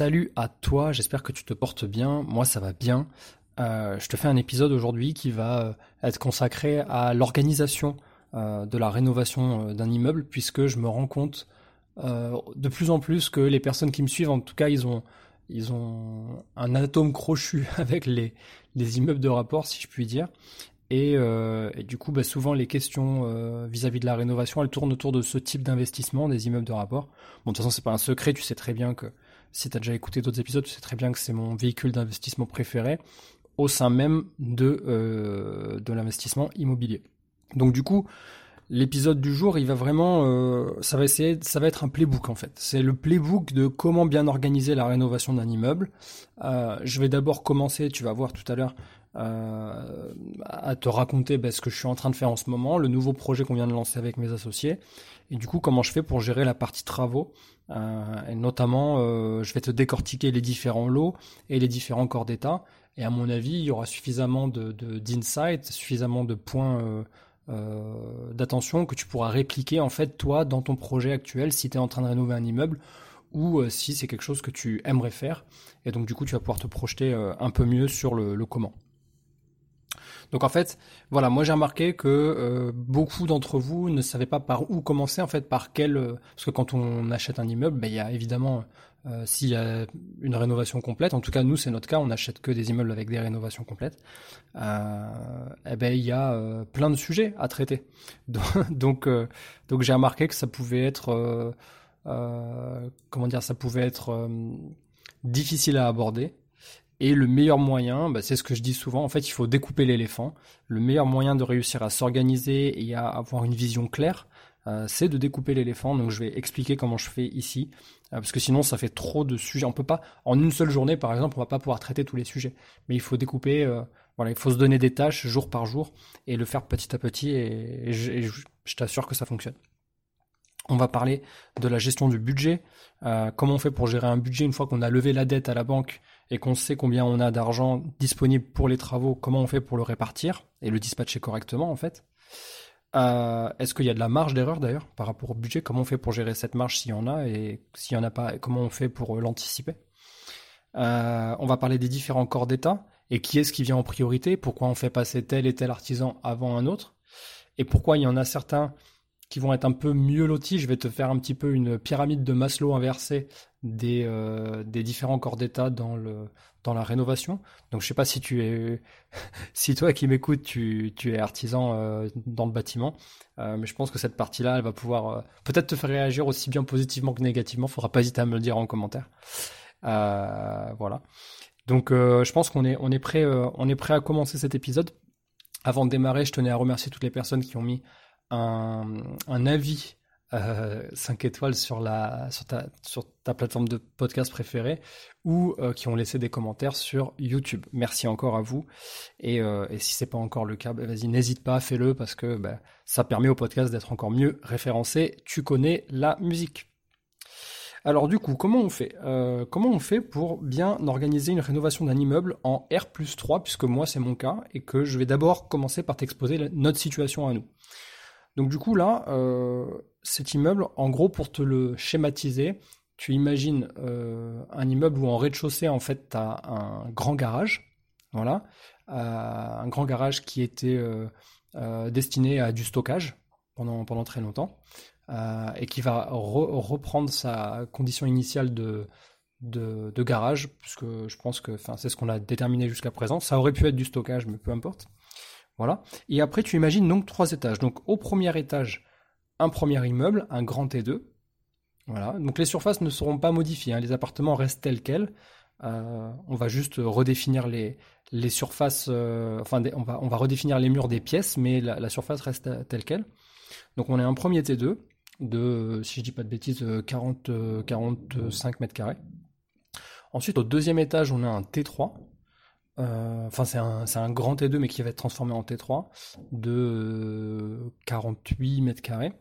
Salut à toi, j'espère que tu te portes bien. Moi, ça va bien. Euh, je te fais un épisode aujourd'hui qui va euh, être consacré à l'organisation euh, de la rénovation d'un immeuble, puisque je me rends compte de plus en plus que les personnes qui me suivent, en tout cas, ils ont, un atome crochu avec les, les immeubles de rapport, si je puis dire. Et, du coup, bah, souvent, les questions vis-à-vis -vis de la rénovation, elles tournent autour de ce type d'investissement, des immeubles de rapport. Bon, de toute façon, c'est pas un secret, tu sais très bien que si tu as déjà écouté d'autres épisodes, tu sais très bien que c'est mon véhicule d'investissement préféré au sein même de, euh, l'investissement immobilier. Donc du coup, l'épisode du jour, il va vraiment, euh, ça va essayer, ça va être un playbook en fait. C'est le playbook de comment bien organiser la rénovation d'un immeuble. Euh, je vais d'abord commencer, tu vas voir tout à l'heure, à te raconter ben, ce que je suis en train de faire en ce moment, le nouveau projet qu'on vient de lancer avec mes associés, et du coup comment je fais pour gérer la partie travaux euh, et notamment, euh, je vais te décortiquer les différents lots et les différents corps d'état. Et à mon avis, il y aura suffisamment de d'insight, suffisamment de points euh, d'attention que tu pourras répliquer en fait toi dans ton projet actuel si tu es en train de rénover un immeuble ou si c'est quelque chose que tu aimerais faire. Et donc du coup, tu vas pouvoir te projeter un peu mieux sur le comment. Donc en fait, voilà, moi j'ai remarqué que euh, beaucoup d'entre vous ne savaient pas par où commencer, en fait, par quel... Euh, parce que quand on achète un immeuble, ben, il y a évidemment, euh, s'il y a une rénovation complète, en tout cas nous c'est notre cas, on n'achète que des immeubles avec des rénovations complètes, eh ben il y a plein de sujets à traiter. Donc, donc j'ai remarqué que ça pouvait être... comment dire, ça pouvait être difficile à aborder. Et le meilleur moyen, bah, c'est ce que je dis souvent, en fait, il faut découper l'éléphant. Le meilleur moyen de réussir à s'organiser et à avoir une vision claire, euh, c'est de découper l'éléphant. Donc, je vais expliquer comment je fais ici, euh, parce que sinon, ça fait trop de sujets. On peut pas, en une seule journée, par exemple, on va pas pouvoir traiter tous les sujets. Mais il faut découper. Euh, voilà, il faut se donner des tâches jour par jour et le faire petit à petit. Et, je t'assure que ça fonctionne. On va parler de la gestion du budget, euh, comment on fait pour gérer un budget une fois qu'on a levé la dette à la banque et qu'on sait combien on a d'argent disponible pour les travaux, comment on fait pour le répartir et le dispatcher correctement en fait. Euh, est-ce qu'il y a de la marge d'erreur d'ailleurs par rapport au budget? Comment on fait pour gérer cette marge s'il y en a et s'il n'y en a pas, comment on fait pour euh, l'anticiper? On va parler des différents corps d'État et qui est-ce qui vient en priorité Pourquoi on fait passer tel et tel artisan avant un autre Et pourquoi il y en a certains qui vont être un peu mieux lotis. Je vais te faire un petit peu une pyramide de Maslow inversée des, euh, différents corps d'état dans, la rénovation. Donc je sais pas si tu es, si toi qui m'écoutes, tu, es artisan euh, dans le bâtiment, euh, mais je pense que cette partie-là, elle va pouvoir peut-être te faire réagir aussi bien positivement que négativement. Faudra pas hésiter à me le dire en commentaire. voilà. Donc je pense qu'on est, on est prêt à commencer cet épisode. Avant de démarrer, je tenais à remercier toutes les personnes qui ont mis un, avis euh, 5 étoiles sur, la, sur, ta, sur ta plateforme de podcast préférée ou euh, qui ont laissé des commentaires sur YouTube. Merci encore à vous. Et, euh, et si pas encore le cas, bah, vas-y, n'hésite pas, fais-le parce que bah, ça permet au podcast d'être encore mieux référencé. Tu connais la musique. Alors du coup, comment on fait euh, Comment on fait pour bien organiser une rénovation d'un immeuble en R 3, puisque moi c'est mon cas, et que je vais d'abord commencer par t'exposer notre situation à nous? Donc du coup là, euh, cet immeuble, en gros pour te le schématiser, tu imagines euh, un immeuble où en rez-de-chaussée en fait tu as un grand garage, voilà, euh, un grand garage qui était destiné à du stockage pendant, très longtemps et qui va reprendre sa condition initiale de, garage, puisque je pense que c'est ce qu'on a déterminé jusqu'à présent. Ça aurait pu être du stockage, mais peu importe. Voilà. Et après, tu imagines donc trois étages. Donc, au premier étage, un premier immeuble, un grand T2. Voilà. Donc, les surfaces ne seront pas modifiées. Hein. Les appartements restent tels quels. Euh, on va juste redéfinir les, surfaces. Euh, enfin, on, va, redéfinir les murs des pièces, mais la, surface reste telle quelle. Donc, on est un premier T2 de, si je dis pas de bêtises, 40, 45 mètres carrés. Ensuite, au deuxième étage, on a un T3 enfin c'est un, grand T2 mais qui va être transformé en T3 de 48 mètres carrés.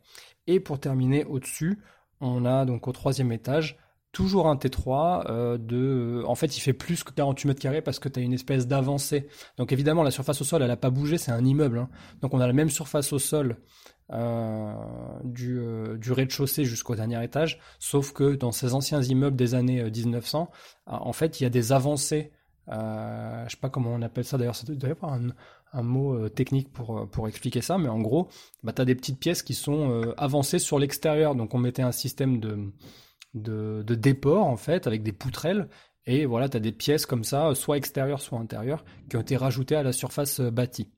Et pour terminer au-dessus, on a donc au troisième étage toujours un T3 euh, de en fait il fait plus que 48 mètres carrés parce que tu as une espèce d'avancée donc évidemment la surface au sol elle a pas bougé c'est un immeuble hein. donc on a la même surface au sol euh, du, euh, du rez-de-chaussée jusqu'au dernier étage sauf que dans ces anciens immeubles des années 1900 en fait il y a des avancées je sais pas comment on appelle ça d'ailleurs ça doit y avoir un, mot technique pour, pour expliquer ça mais en gros bah, tu as des petites pièces qui sont avancées sur l'extérieur donc on mettait un système de de, déport en fait avec des poutrelles et voilà tu as des pièces comme ça soit extérieures soit intérieures qui ont été rajoutées à la surface euh, bâtie.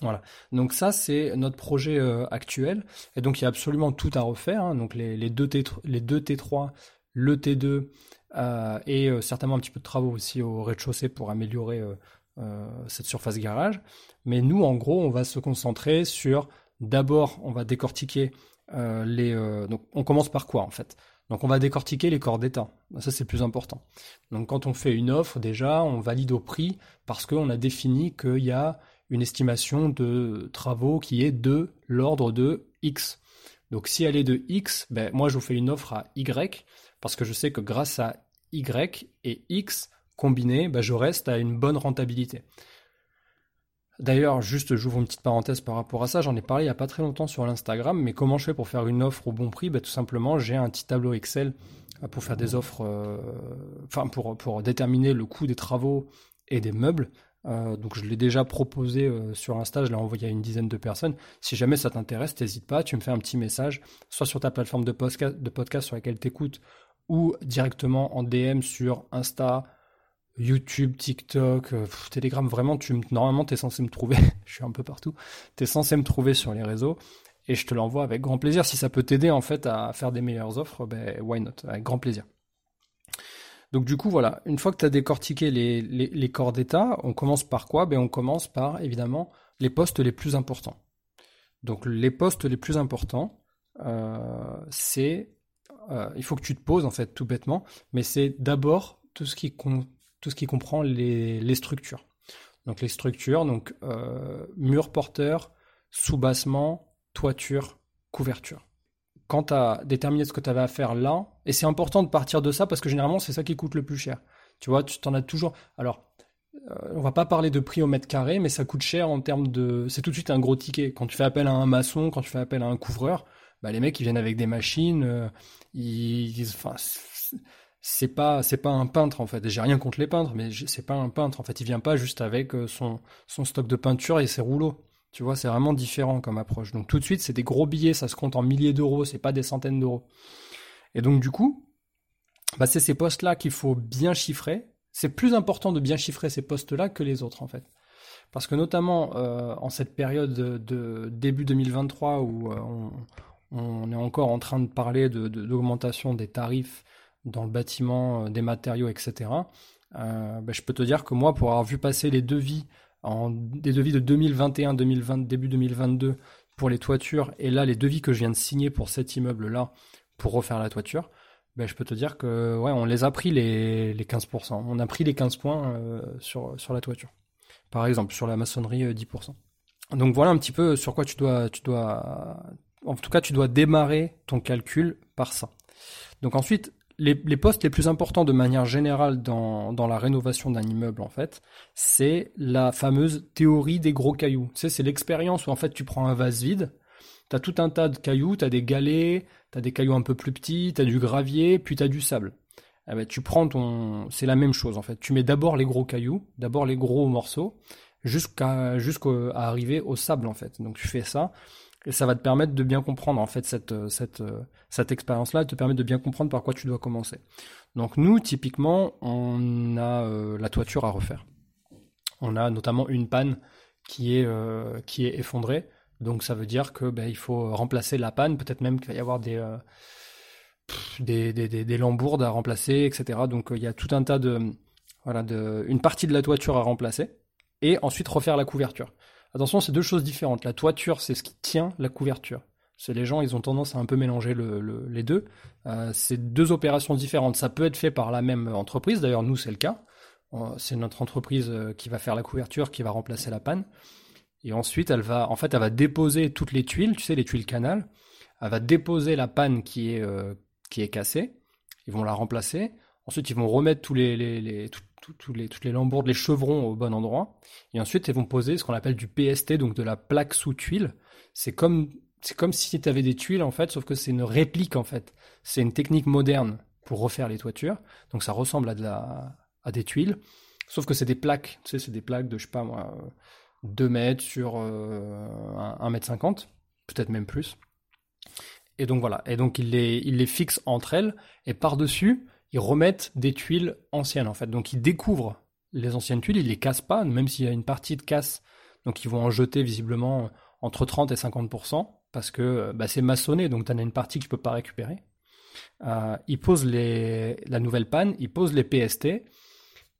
Voilà. Donc ça c'est notre projet euh, actuel et donc il y a absolument tout à refaire. Hein. Donc les, les, deux T, les deux T3, le T2 euh, et certainement un petit peu de travaux aussi au rez-de-chaussée pour améliorer cette surface garage. Mais nous en gros on va se concentrer sur d'abord on va décortiquer les. donc on commence par quoi en fait? Donc on va décortiquer les corps d'état. Ça c'est plus important. Donc quand on fait une offre, déjà on valide au prix parce qu'on a défini qu'il y a une estimation de travaux qui est de l'ordre de X. Donc si elle est de X, ben, moi je vous fais une offre à Y parce que je sais que grâce à Y et X combinés, ben, je reste à une bonne rentabilité. D'ailleurs, juste j'ouvre une petite parenthèse par rapport à ça, j'en ai parlé il n'y a pas très longtemps sur l'Instagram, mais comment je fais pour faire une offre au bon prix? Bah, Tout simplement, j'ai un petit tableau Excel euh, pour faire des offres, euh, enfin pour déterminer le coût des travaux et des meubles. Euh, donc je l'ai déjà proposé sur Insta, je l'ai envoyé à une dizaine de personnes. Si jamais ça t'intéresse, n'hésite pas, tu me fais un petit message, soit sur ta plateforme de podcast, sur laquelle tu écoutes, ou directement en DM sur Insta, YouTube, TikTok, euh, Telegram, vraiment, tu, normalement, tu es censé me trouver, je suis un peu partout, tu es censé me trouver sur les réseaux, et je te l'envoie avec grand plaisir. Si ça peut t'aider, en fait, à faire des meilleures offres, ben, why not, avec grand plaisir. Donc du coup, voilà, une fois que tu as décortiqué les, les, corps d'état, on commence par quoi? Ben, On commence par, évidemment, les postes les plus importants. Donc les postes les plus importants, euh, c'est... Euh, il faut que tu te poses, en fait, tout bêtement, mais c'est d'abord tout ce qui tout ce qui comprend les, structures. Donc les structures, donc euh, mur porteur, soubassement, toiture, couverture. Quand tu as déterminé ce que tu avais à faire là, et c'est important de partir de ça parce que généralement c'est ça qui coûte le plus cher. Tu vois, tu t'en as toujours. Alors, euh, on va pas parler de prix au mètre carré, mais ça coûte cher en termes de. C'est tout de suite un gros ticket. Quand tu fais appel à un maçon, quand tu fais appel à un couvreur, bah, les mecs ils viennent avec des machines, euh, ils, enfin, c'est pas c'est pas un peintre en fait. J'ai rien contre les peintres, mais c'est pas un peintre en fait. Il vient pas juste avec euh, son son stock de peinture et ses rouleaux. Tu vois, c'est vraiment différent comme approche. Donc tout de suite, c'est des gros billets, ça se compte en milliers d'euros, c'est pas des centaines d'euros. Et donc du coup, bah, c'est ces postes-là qu'il faut bien chiffrer. C'est plus important de bien chiffrer ces postes-là que les autres en fait. Parce que notamment euh, en cette période de, début 2023 où euh, on, est encore en train de parler d'augmentation des tarifs dans le bâtiment, euh, des matériaux, etc. Ben, je peux te dire que moi, pour avoir vu passer les devis, en, des devis de 2021, 2020, début 2022 pour les toitures, et là les devis que je viens de signer pour cet immeuble-là pour refaire la toiture, ben, je peux te dire que ouais, on les a pris les, les 15%. On a pris les 15 points euh, sur, sur la toiture. Par exemple, sur la maçonnerie, 10%. Donc voilà un petit peu sur quoi tu dois, tu dois, en tout cas, tu dois démarrer ton calcul par ça. Donc ensuite, les, postes les plus importants de manière générale dans, la rénovation d'un immeuble, en fait, c'est la fameuse théorie des gros cailloux. Tu sais, c'est l'expérience où, en fait, tu prends un vase vide, tu as tout un tas de cailloux, tu as des galets, tu as des cailloux un peu plus petits, tu as du gravier, puis tu as du sable. Eh ben, tu prends ton... C'est la même chose, en fait. Tu mets d'abord les gros cailloux, d'abord les gros morceaux, jusqu'à jusqu'à arriver au sable, en fait. Donc, tu fais ça. Et ça va te permettre de bien comprendre en fait cette euh, cette euh, cette expérience-là, te permet de bien comprendre par quoi tu dois commencer. Donc nous, typiquement, on a euh, la toiture à refaire. On a notamment une panne qui est qui est effondrée. Donc ça veut dire que ben, il faut remplacer la panne. Peut-être même qu'il va y avoir des des, des, des, des, lambourdes à remplacer, etc. Donc il y a tout un tas de voilà de une partie de la toiture à remplacer et ensuite refaire la couverture. Attention, c'est deux choses différentes. La toiture, c'est ce qui tient la couverture. C'est les gens, ils ont tendance à un peu mélanger les deux. Euh, c'est deux opérations différentes. Ça peut être fait par la même entreprise. D'ailleurs, nous, c'est le cas. c'est notre entreprise qui va faire la couverture, qui va remplacer la panne. Et ensuite, elle va, en fait, elle va déposer toutes les tuiles, tu sais, les tuiles canal. Elle va déposer la panne qui est, qui est cassée. Ils vont la remplacer. Ensuite, ils vont remettre tous les, les, les, les, toutes les lambourdes, les chevrons au bon endroit. Et ensuite, ils vont poser ce qu'on appelle du PST, donc de la plaque sous tuile. C'est comme, c'est comme si tu avais des tuiles, en fait, sauf que c'est une réplique, en fait. C'est une technique moderne pour refaire les toitures. Donc, ça ressemble à, de la, à des tuiles. Sauf que c'est des plaques. Tu sais, c'est des plaques de, je sais pas moi, 2 mètres sur 1 euh, mètre 50. Peut-être même plus. Et donc voilà. Et donc, ils les, ils les fixent entre elles. Et par-dessus, ils remettent des tuiles anciennes en fait. Donc ils découvrent les anciennes tuiles, ils les cassent pas, même s'il y a une partie de casse. Donc ils vont en jeter visiblement entre 30 et 50% parce que bah, c'est maçonné, donc tu en as une partie que tu peux pas récupérer. Euh, ils posent la nouvelle panne, ils posent les PST,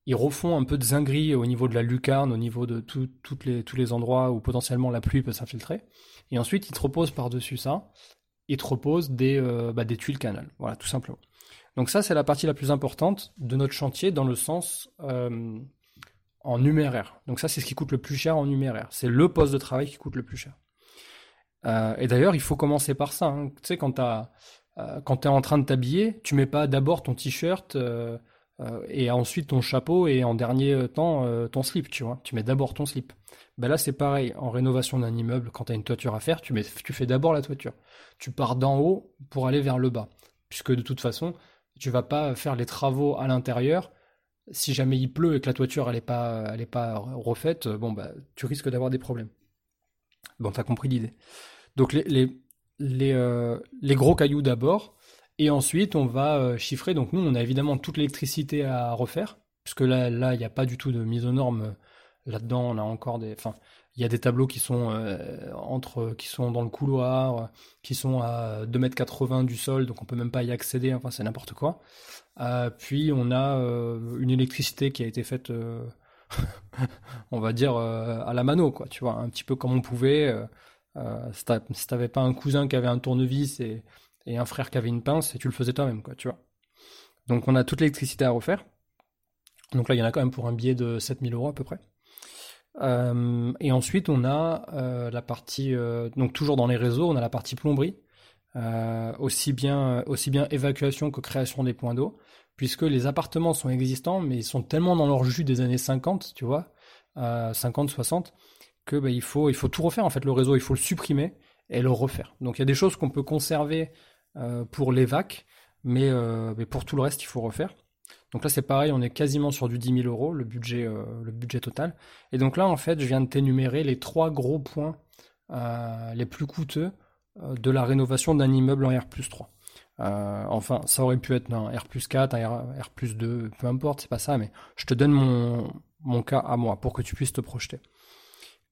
ils refont un peu de zinguerie au niveau de la lucarne, au niveau de toutes les, tous les endroits où potentiellement la pluie peut s'infiltrer. Et ensuite, ils te reposent par-dessus ça, ils te reposent des, euh, bah, des tuiles canal. Voilà, tout simplement. Donc ça, c'est la partie la plus importante de notre chantier dans le sens euh, en numéraire. Donc ça, c'est ce qui coûte le plus cher en numéraire. C'est le poste de travail qui coûte le plus cher. Euh, et d'ailleurs, il faut commencer par ça. Hein. Tu sais, quand tu euh, es en train de t'habiller, tu mets pas d'abord ton t-shirt et ensuite ton chapeau et en dernier temps ton slip, tu vois. Tu mets d'abord ton slip. Ben là, c'est pareil. En rénovation d'un immeuble, quand tu as une toiture à faire, tu, mets, tu fais d'abord la toiture. Tu pars d'en haut pour aller vers le bas. Puisque de toute façon, tu vas pas faire les travaux à l'intérieur. Si jamais il pleut et que la toiture elle est pas, pas refaite, bon bah tu risques d'avoir des problèmes. Bon, t'as compris l'idée. Donc les, les, les, euh, gros cailloux d'abord, et ensuite on va euh, chiffrer. Donc nous on a évidemment toute l'électricité à refaire, puisque là il n'y a pas du tout de mise aux normes là-dedans. On a encore des, il y a des tableaux qui sont euh, entre, qui sont dans le couloir, qui sont à 2,80 m du sol, donc on peut même pas y accéder. Enfin, c'est n'importe quoi. Euh, puis on a euh, une électricité qui a été faite, on va dire à la mano, quoi. Tu vois, un petit peu comme on pouvait. si t'avais pas un cousin qui avait un tournevis et, et un frère qui avait une pince, et tu le faisais toi-même, quoi. Tu vois. Donc on a toute l'électricité à refaire. Donc là, il y en a quand même pour un billet de 7000 euros à peu près. Euh, et ensuite, on a euh, la partie, euh, donc toujours dans les réseaux, on a la partie plomberie, aussi bien aussi bien évacuation que création des points d'eau, puisque les appartements sont existants, mais ils sont tellement dans leur jus des années 50, tu vois, 50, 60, que bah, il faut il faut tout refaire en fait le réseau, il faut le supprimer et le refaire. Donc il y a des choses qu'on peut conserver pour l'évac, mais, mais pour tout le reste, il faut refaire. Donc là, c'est pareil, on est quasiment sur du 10 000 euros, le budget, euh, le budget total. Et donc là, en fait, je viens de t'énumérer les trois gros points euh, les plus coûteux euh, de la rénovation d'un immeuble en R 3. enfin, ça aurait pu être un R 4, un R, 2, peu importe, c'est pas ça, mais je te donne mon, cas à moi pour que tu puisses te projeter.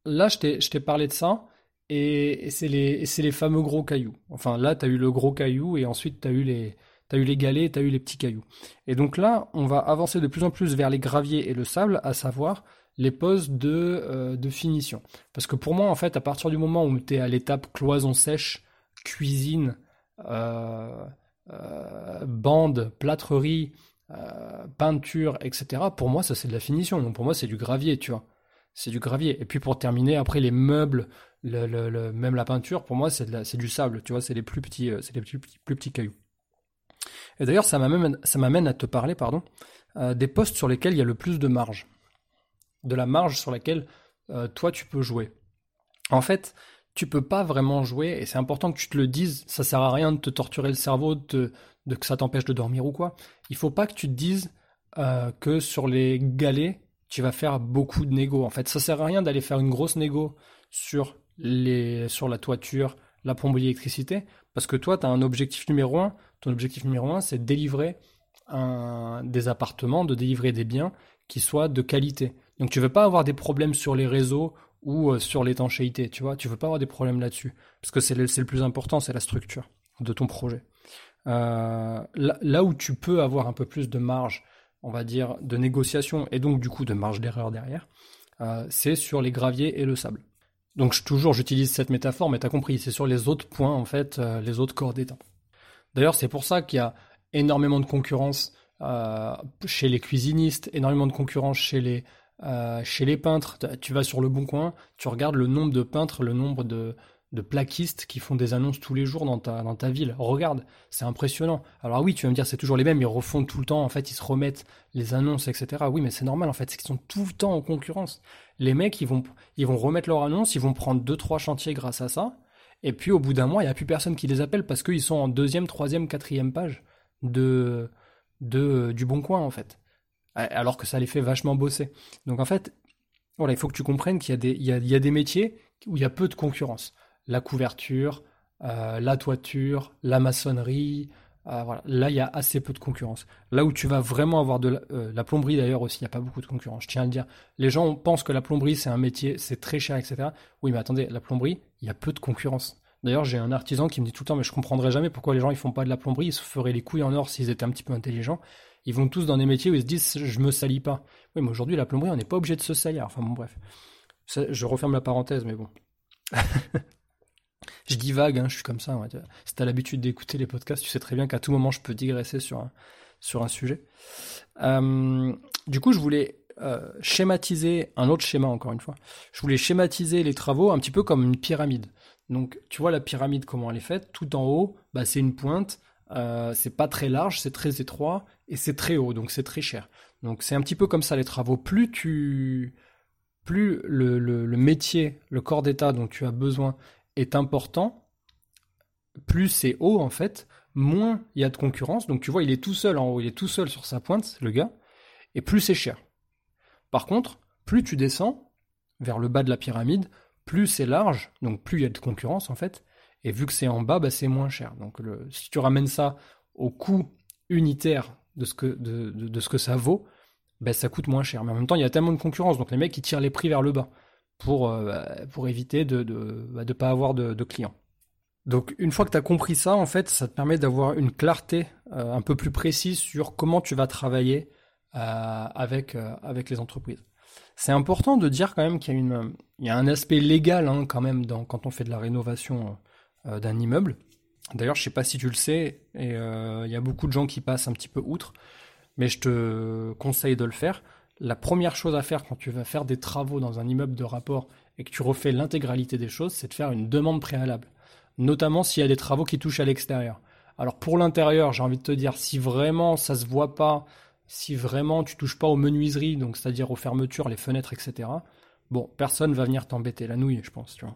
Là, je t'ai parlé de ça, et, et c'est les, les fameux gros cailloux. Enfin, là, tu as eu le gros caillou, et ensuite, tu as eu les, tu as eu les galets, tu as eu les petits cailloux. Et donc là, on va avancer de plus en plus vers les graviers et le sable, à savoir les poses de, euh, finition. Parce que pour moi, en fait, à partir du moment où tu es à l'étape cloison sèche, cuisine, euh, euh, bande, plâtrerie, peinture, etc., pour moi, ça c'est de la finition. Donc pour moi, c'est du gravier, tu vois. C'est du gravier. Et puis pour terminer, après les meubles, le, même la peinture, pour moi, c'est du sable, tu vois, c'est les petits, c'est les plus petits cailloux. Et d'ailleurs, ça m'amène à te parler pardon, euh, des postes sur lesquels il y a le plus de marge. De la marge sur laquelle euh, toi tu peux jouer. En fait, tu peux pas vraiment jouer, et c'est important que tu te le dises, ça sert à rien de te torturer le cerveau, de, que ça t'empêche de dormir ou quoi. Il faut pas que tu te dises euh, que sur les galets, tu vas faire beaucoup de négo. En fait, ça sert à rien d'aller faire une grosse négo sur, les, sur la toiture, la plomberie, l'électricité, parce que toi, tu as un objectif numéro un, ton objectif numéro un, c'est de délivrer un, des appartements, de délivrer des biens qui soient de qualité. Donc tu veux pas avoir des problèmes sur les réseaux ou euh, sur l'étanchéité, tu vois. Tu veux pas avoir des problèmes là-dessus, parce que c'est le, plus important, c'est la structure de ton projet. Euh, là, où tu peux avoir un peu plus de marge, on va dire, de négociation et donc du coup de marge d'erreur derrière, euh, c'est sur les graviers et le sable. Donc je, toujours, j'utilise cette métaphore, mais tu as compris, c'est sur les autres points, en fait, les autres corps d'état. D'ailleurs, c'est pour ça qu'il y a énormément de concurrence chez les cuisinistes, énormément de concurrence chez les, les peintres. Tu vas sur le bon coin, tu regardes le nombre de peintres, le nombre de, plaquistes qui font des annonces tous les jours dans ta, ville. Regarde, c'est impressionnant. Alors oui, tu vas me dire, c'est toujours les mêmes, ils refont tout le temps, en fait, ils se remettent les annonces, etc. Oui, mais c'est normal, en fait, c'est qu'ils sont tout le temps en concurrence. Les mecs, ils vont, ils vont remettre leurs annonces, ils vont prendre deux, trois chantiers grâce à ça, et puis au bout d'un mois, il n'y a plus personne qui les appelle parce qu'ils sont en deuxième, troisième, quatrième page de, de, du bon coin, en fait. Alors que ça les fait vachement bosser. Donc en fait, voilà, il faut que tu comprennes qu'il y a des métiers où il y a peu de concurrence la couverture, euh, la toiture, la maçonnerie. Euh. Là, il y a assez peu de concurrence. Là où tu vas vraiment avoir de la, euh, plomberie, d'ailleurs, aussi, il n'y a pas beaucoup de concurrence. Je tiens à le dire. Les gens pensent que la plomberie, c'est un métier, c'est très cher, etc. Oui, mais attendez, la plomberie, il y a peu de concurrence. D'ailleurs, j'ai un artisan qui me dit tout le temps, mais je comprendrais jamais pourquoi les gens ils font pas de la plomberie, ils se feraient les couilles en or s'ils étaient un petit peu intelligents. Ils vont tous dans des métiers où ils se disent, je me salis pas. Oui, mais aujourd'hui, la plomberie, on n'est pas obligé de se salir. Enfin bon, bref. je referme la parenthèse, mais bon. Je dis vague, hein, je suis comme ça. Ouais. Si t'as l'habitude d'écouter les podcasts, tu sais très bien qu'à tout moment je peux digresser sur un, sur un sujet. Euh, du coup, je voulais euh, schématiser un autre schéma encore une fois. Je voulais schématiser les travaux un petit peu comme une pyramide. Donc, tu vois la pyramide comment elle est faite. Tout en haut, bah, c'est une pointe. Euh, c'est pas très large, c'est très étroit et c'est très haut, donc c'est très cher. Donc c'est un petit peu comme ça les travaux. Plus tu, plus le, le métier, le corps d'état dont tu as besoin est important, plus c'est haut en fait, moins il y a de concurrence. Donc tu vois, il est tout seul en haut, il est tout seul sur sa pointe, le gars, et plus c'est cher. Par contre, plus tu descends vers le bas de la pyramide, plus c'est large, donc plus il y a de concurrence en fait, et vu que c'est en bas, bah, c'est moins cher. Donc si tu ramènes ça au coût unitaire de ce que, de, de, ce que ça vaut, bah, ça coûte moins cher. Mais en même temps, il y a tellement de concurrence, donc les mecs ils tirent les prix vers le bas pour, euh, pour éviter de ne bah, de, pas avoir de, clients. Donc une fois que tu as compris ça, en fait, ça te permet d'avoir une clarté euh, un peu plus précise sur comment tu vas travailler euh, avec, avec les entreprises. C'est important de dire quand même qu'il y a, une, il y a un aspect légal hein, quand même dans, quand on fait de la rénovation d'un immeuble. D'ailleurs, je sais pas si tu le sais, et il y a beaucoup de gens qui passent un petit peu outre, mais je te conseille de le faire la première chose à faire quand tu vas faire des travaux dans un immeuble de rapport et que tu refais l'intégralité des choses, c'est de faire une demande préalable. Notamment s'il y a des travaux qui touchent à l'extérieur. Alors pour l'intérieur, j'ai envie de te dire, si vraiment ça se voit pas, si vraiment tu touches pas aux menuiseries, donc c'est-à-dire aux fermetures, les fenêtres, etc. Bon, personne va venir t'embêter la nouille, je pense, tu.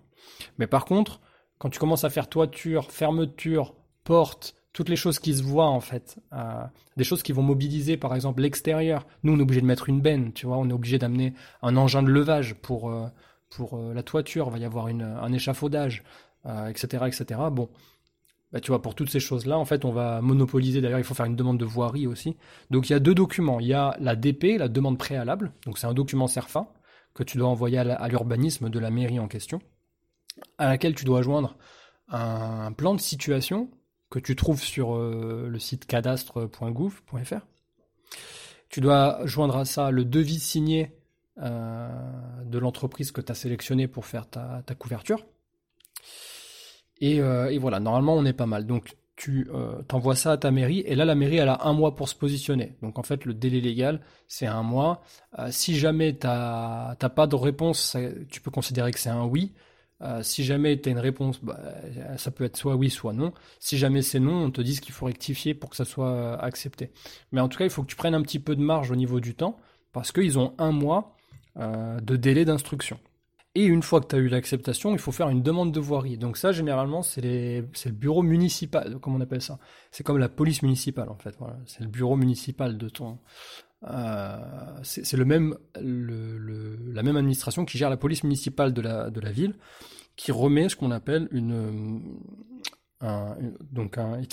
Mais par contre, quand tu commences à faire toiture, fermeture, porte, toutes les choses qui se voient en fait, euh, des choses qui vont mobiliser par exemple l'extérieur. Nous, on est obligé de mettre une benne, tu vois, on est obligé d'amener un engin de levage pour euh, euh, la toiture. Il va y avoir un échafaudage, etc., etc. Bon, bah, tu vois, pour toutes ces choses-là, en fait, on va monopoliser. D'ailleurs, il faut faire une demande de voirie aussi. Donc, il y a deux documents. Il y a la DP, la demande préalable. Donc, c'est un document CERFA que tu dois envoyer à l'urbanisme de la mairie en question, à laquelle tu dois joindre un plan de situation que tu trouves sur euh, le site cadastre.gouv.fr. Tu dois joindre à ça le devis signé euh, de l'entreprise que tu as sélectionné pour faire ta, couverture. Euh, et, voilà, normalement on est pas mal. Donc tu t'envoies ça à ta mairie et là la mairie a un mois pour se positionner. Donc en fait le délai légal c'est un mois. si jamais tu n'as pas de réponse, tu peux considérer que c'est un oui. Euh, si jamais tu as une réponse, bah, ça peut être soit oui, soit non. Si jamais c'est non, on te dit qu'il faut rectifier pour que ça soit euh, accepté. Mais en tout cas, il faut que tu prennes un petit peu de marge au niveau du temps, parce qu'ils ont un mois euh, de délai d'instruction. Et une fois que tu as eu l'acceptation, il faut faire une demande de voirie. Donc ça, généralement, c'est le bureau municipal, comment on appelle ça? C'est comme la police municipale, en fait. C'est le bureau municipal de ton... c'est le même, la même administration qui gère la police municipale de la, ville qui remet ce qu'on appelle une, un, donc ils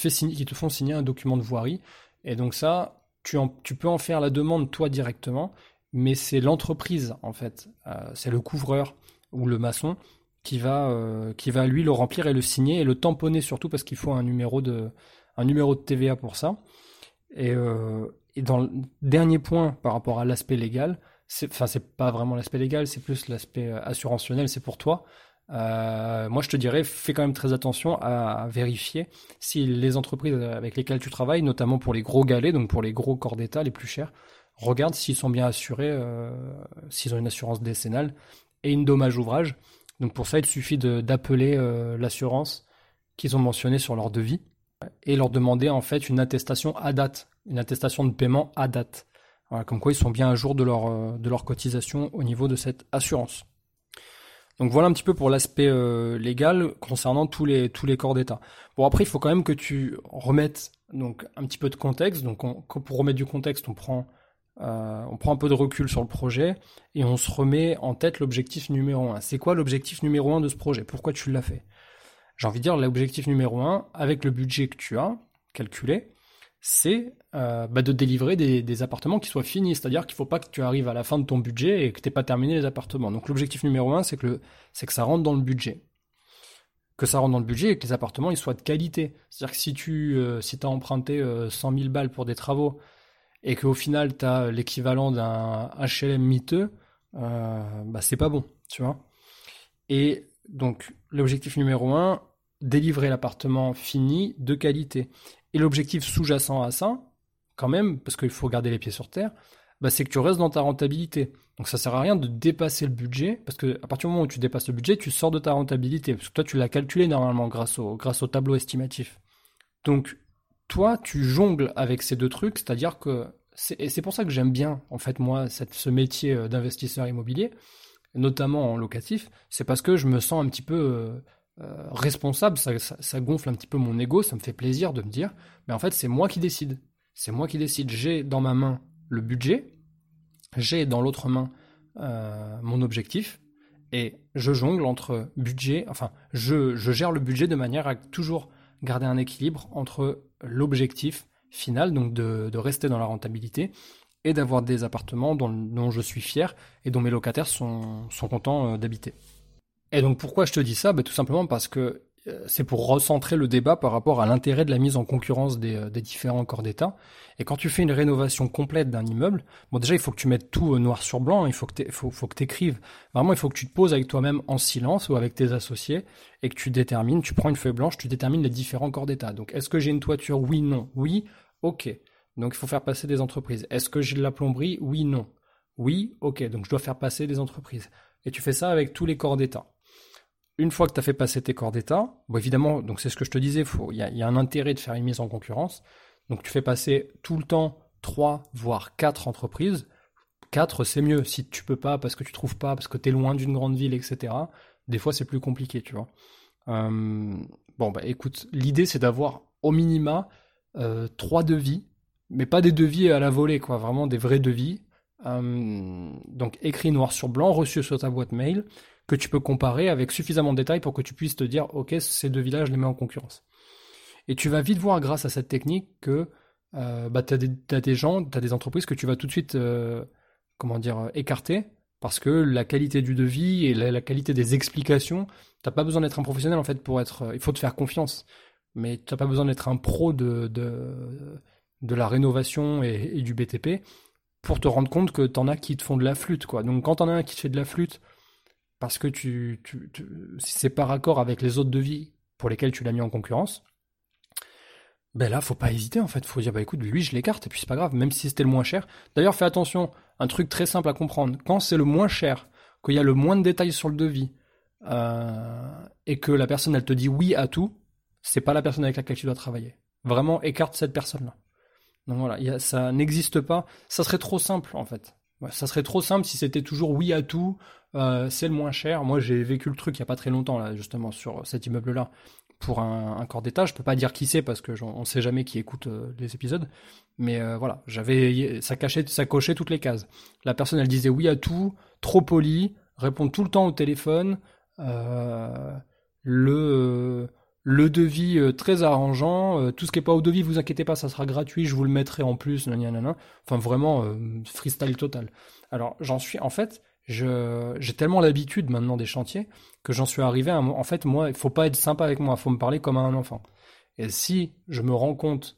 te, font signer un document de voirie. Et donc ça, tu, peux en faire la demande toi directement, mais c'est l'entreprise en fait, euh, c'est le couvreur ou le maçon qui va, euh, qui va lui le remplir et le signer et le tamponner surtout parce qu'il faut un numéro de, TVA pour ça. Et, euh, dans le dernier point par rapport à l'aspect légal, enfin c'est pas vraiment l'aspect légal, c'est plus l'aspect assurantionnel, c'est pour toi. Euh, moi, je te dirais, fais quand même très attention à, vérifier si les entreprises avec lesquelles tu travailles, notamment pour les gros galets, donc pour les gros corps d'État les plus chers, regarde s'ils sont bien assurés, euh, s'ils ont une assurance décennale et une dommage ouvrage. Donc pour ça, il suffit d'appeler euh, l'assurance qu'ils ont mentionnée sur leur devis et leur demander en fait une attestation à date, une attestation de paiement à date. Voilà, comme quoi ils sont bien à jour de leur, euh, de leur cotisation au niveau de cette assurance. Donc voilà un petit peu pour l'aspect euh, légal concernant tous les, tous les corps d'État. Bon après il faut quand même que tu remettes donc un petit peu de contexte. Donc pour remettre du contexte, on prend, euh, on prend un peu de recul sur le projet et on se remet en tête l'objectif numéro un. C'est quoi l'objectif numéro un de ce projet? Pourquoi tu l'as fait? J'ai envie de dire l'objectif numéro un avec le budget que tu as calculé, c'est euh, bah, de délivrer des, appartements qui soient finis. C'est-à-dire qu'il ne faut pas que tu arrives à la fin de ton budget et que tu n'aies pas terminé les appartements. Donc l'objectif numéro un, c'est que, que ça rentre dans le budget. Que ça rentre dans le budget et que les appartements ils soient de qualité. C'est-à-dire que si tu euh, si as emprunté 100 euh, 000 balles pour des travaux et qu'au final tu as l'équivalent d'un HLM miteux, bah, c'est pas bon, tu vois. Et donc l'objectif numéro un, délivrer l'appartement fini de qualité. Et l'objectif sous-jacent à ça, quand même, parce qu'il faut garder les pieds sur terre, bah, c'est que tu restes dans ta rentabilité. Donc ça sert à rien de dépasser le budget, parce que à partir du moment où tu dépasses le budget, tu sors de ta rentabilité, parce que toi tu l'as calculé normalement grâce au, tableau estimatif. Donc toi tu jongles avec ces deux trucs, c'est-à-dire que et c'est pour ça que j'aime bien en fait moi ce métier euh, d'investisseur immobilier, notamment en locatif, c'est parce que je me sens un petit peu euh, euh, responsable, ça, gonfle un petit peu mon ego, ça me fait plaisir de me dire, mais en fait c'est moi qui décide. C'est moi qui décide. J'ai dans ma main le budget, j'ai dans l'autre main euh, mon objectif, et je jongle entre budget, enfin je, gère le budget de manière à toujours garder un équilibre entre l'objectif final, donc de, rester dans la rentabilité, et d'avoir des appartements dont, je suis fier et dont mes locataires sont, contents euh, d'habiter. Et donc pourquoi je te dis ça? Bah, Tout simplement parce que euh, c'est pour recentrer le débat par rapport à l'intérêt de la mise en concurrence des, euh, différents corps d'État. Et quand tu fais une rénovation complète d'un immeuble, bon déjà il faut que tu mettes tout euh, noir sur blanc, il faut que tu faut, faut écrives. Vraiment il faut que tu te poses avec toi-même en silence ou avec tes associés et que tu détermines, tu prends une feuille blanche, tu détermines les différents corps d'État. Donc est-ce que j'ai une toiture? Oui, non. Oui, ok. Donc il faut faire passer des entreprises. Est-ce que j'ai de la plomberie? Oui, non. Oui, ok. Donc je dois faire passer des entreprises. Et tu fais ça avec tous les corps d'État une fois que tu as fait passer tes corps d'état, évidemment, donc c'est ce que je te disais, il y, a un intérêt de faire une mise en concurrence. Donc tu fais passer tout le temps trois, voire quatre entreprises. Quatre, c'est mieux. Si tu peux pas, parce que tu trouves pas, parce que tu es loin d'une grande ville, etc. Des fois, c'est plus compliqué, tu vois. Euh, bon, bah écoute, l'idée, c'est d'avoir au minima euh, trois devis, mais pas des devis à la volée, quoi. Vraiment des vrais devis. Euh, donc écrit noir sur blanc, reçu sur ta boîte mail que tu peux comparer avec suffisamment de détails pour que tu puisses te dire, ok, ces deux villages, je les mets en concurrence. Et tu vas vite voir grâce à cette technique que euh, bah, tu as, des gens, tu as des entreprises que tu vas tout de suite euh, comment dire, écarter parce que la qualité du devis et la, qualité des explications, t'as pas besoin d'être un professionnel en fait pour être. Il faut te faire confiance, mais tu n'as pas besoin d'être un pro de, de, la rénovation et, et, du BTP pour te rendre compte que tu en as qui te font de la flûte quoi. Donc quand en as un qui te fait de la flûte parce que tu, si c'est par accord avec les autres devis pour lesquels tu l'as mis en concurrence, ben là, faut pas hésiter en fait. Faut dire, bah écoute, lui, je l'écarte et puis c'est pas grave, même si c'était le moins cher. D'ailleurs, fais attention, un truc très simple à comprendre. Quand c'est le moins cher, qu'il y a le moins de détails sur le devis, euh, et que la personne elle te dit oui à tout, c'est pas la personne avec laquelle tu dois travailler. Vraiment, écarte cette personne-là. Donc voilà, ça n'existe pas. Ça serait trop simple en fait ça serait trop simple si c'était toujours oui à tout, euh, c'est le moins cher. Moi, j'ai vécu le truc il y a pas très longtemps là, justement sur cet immeuble-là pour un, corps d'état. Je peux pas dire qui c'est parce que on sait jamais qui écoute euh, les épisodes, mais euh, voilà, j'avais ça cachait, ça cochait toutes les cases. La personne, elle disait oui à tout, trop poli, répond tout le temps au téléphone, le le devis euh, très arrangeant, euh, tout ce qui n'est pas au devis, vous inquiétez pas, ça sera gratuit, je vous le mettrai en plus, nanana. enfin vraiment euh, freestyle total. Alors j'en suis, en fait, j'ai tellement l'habitude maintenant des chantiers que j'en suis arrivé à, en fait moi, il faut pas être sympa avec moi, faut me parler comme à un enfant. Et si je me rends compte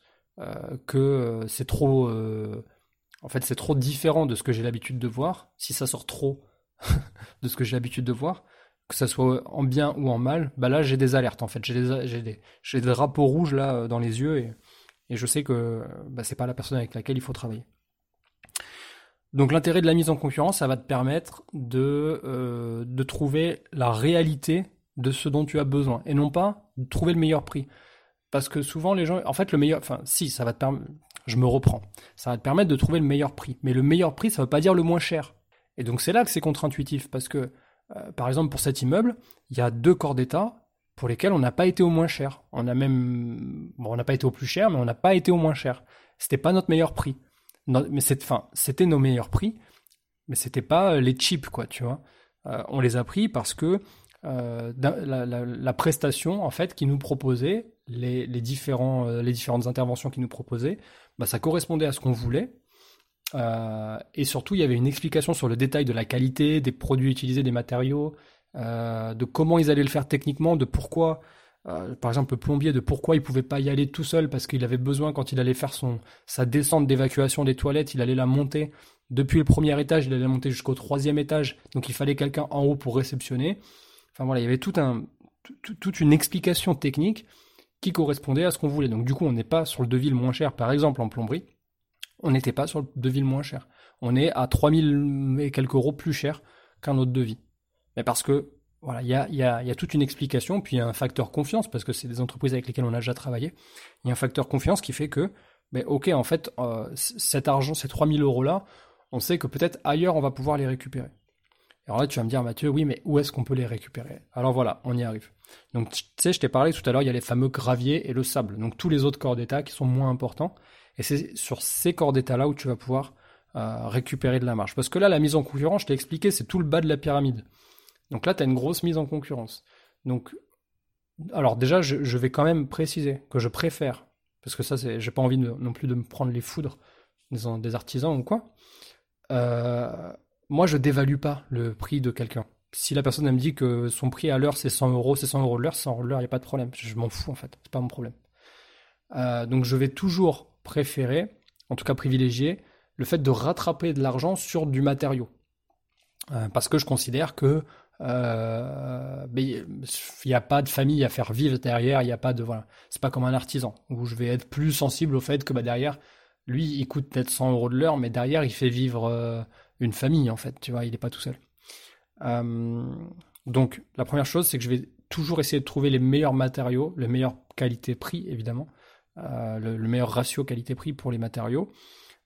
que c'est trop, en fait c'est trop différent de ce que j'ai l'habitude de voir, si ça sort trop de ce que j'ai l'habitude de voir, que ça soit en bien ou en mal, bah là j'ai des alertes en fait, j'ai des, des, des drapeaux rouges là dans les yeux et, et je sais que bah, c'est pas la personne avec laquelle il faut travailler. Donc l'intérêt de la mise en concurrence, ça va te permettre de, euh, de trouver la réalité de ce dont tu as besoin et non pas de trouver le meilleur prix. Parce que souvent les gens, en fait le meilleur, enfin si, ça va te permettre, je me reprends, ça va te permettre de trouver le meilleur prix. Mais le meilleur prix, ça ne veut pas dire le moins cher. Et donc c'est là que c'est contre-intuitif parce que, euh, par exemple pour cet immeuble, il y a deux corps d'état pour lesquels on n'a pas été au moins cher. On a même, bon, on n'a pas été au plus cher, mais on n'a pas été au moins cher. C'était pas notre meilleur prix mais c'était nos meilleurs prix, mais c'était pas euh, les chips, quoi, tu vois. Euh, on les a pris parce que la, prestation, en fait, qui nous proposait, les, différents, différentes interventions qui nous proposaient, bah, ça correspondait à ce qu'on voulait. Et surtout, il y avait une explication sur le détail de la qualité des produits utilisés, des matériaux, de comment ils allaient le faire techniquement, de pourquoi euh, par exemple, le plombier, de pourquoi il pouvait pas y aller tout seul parce qu'il avait besoin quand il allait faire son sa descente d'évacuation des toilettes, il allait la monter depuis le premier étage, il allait la monter jusqu'au troisième étage, donc il fallait quelqu'un en haut pour réceptionner. Enfin voilà, il y avait toute une explication technique qui correspondait à ce qu'on voulait. Donc du coup, on n'est pas sur le devis le moins cher, par exemple en plomberie, on n'était pas sur le devis le moins cher. On est à 3000 et quelques euros plus cher qu'un autre devis. Mais parce que voilà, il y a, toute une explication, puis il y a un facteur confiance, parce que c'est des entreprises avec lesquelles on a déjà travaillé. Il y a un facteur confiance qui fait que, ben, ok, en fait, euh, cet argent, ces 3000 euros-là, on sait que peut-être ailleurs, on va pouvoir les récupérer. Alors là, tu vas me dire, Mathieu, oui, mais où est-ce qu'on peut les récupérer? Alors voilà, on y arrive. Donc, tu sais, je t'ai parlé tout à l'heure, il y a les fameux graviers et le sable. Donc, tous les autres corps d'état qui sont moins importants. Et c'est sur ces corps d'état-là où tu vas pouvoir euh, récupérer de la marge. Parce que là, la mise en concurrence, je t'ai expliqué, c'est tout le bas de la pyramide. Donc là, tu as une grosse mise en concurrence. Donc, alors déjà, je, vais quand même préciser que je préfère, parce que ça, j'ai pas envie non plus de me prendre les foudres des, des artisans ou quoi. Euh, moi, je dévalue pas le prix de quelqu'un. Si la personne me dit que son prix à l'heure c'est 100 euros, c'est 100 euros l'heure, 100 euros l'heure, il n'y a pas de problème. Je m'en fous en fait, c'est pas mon problème. Euh, donc je vais toujours préférer, en tout cas privilégier, le fait de rattraper de l'argent sur du matériau. Euh, parce que je considère que euh, il n'y a pas de famille à faire vivre derrière, il n'y a pas de voilà, c'est pas comme un artisan où je vais être plus sensible au fait que bah derrière, lui, il coûte peut-être 100 euros de l'heure, mais derrière, il fait vivre euh, une famille en fait, tu vois, il n'est pas tout seul. Donc la première chose, c'est que je vais toujours essayer de trouver les meilleurs matériaux, les meilleures qualité-prix évidemment, le, le, meilleur ratio qualité-prix pour les matériaux.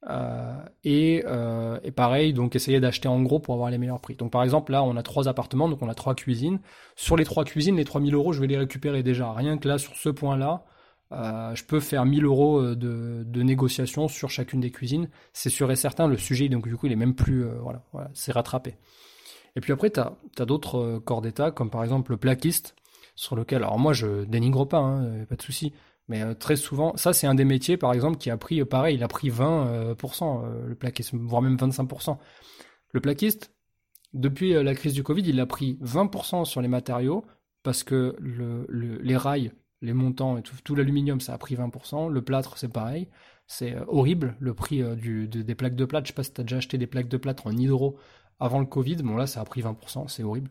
Euh, et, euh, et, pareil, donc essayer d'acheter en gros pour avoir les meilleurs prix. Donc par exemple, là, on a trois appartements, donc on a trois cuisines. Sur les trois cuisines, les 3000 euros, je vais les récupérer déjà. Rien que là, sur ce point-là, euh, je peux faire 1000 euros de, de, négociation sur chacune des cuisines. C'est sûr et certain, le sujet, donc du coup, il est même plus... voilà, c'est rattrapé. Et puis après, tu as, as d'autres corps d'état, comme par exemple le plaquiste, sur lequel, alors moi, je dénigre pas, hein, pas de souci, mais euh, très souvent, ça c'est un des métiers par exemple qui a pris, euh, pareil, il a pris 20% euh, le plaquiste, voire même 25%. Le plaquiste, depuis la crise du Covid, il a pris 20% sur les matériaux parce que le, les rails, les montants et tout, l'aluminium, ça a pris 20%. Le plâtre, c'est pareil. C'est horrible le prix des plaques de plâtre. Je sais pas si tu as déjà acheté des plaques de plâtre en hydro avant le Covid. Bon là, ça a pris 20%, c'est horrible.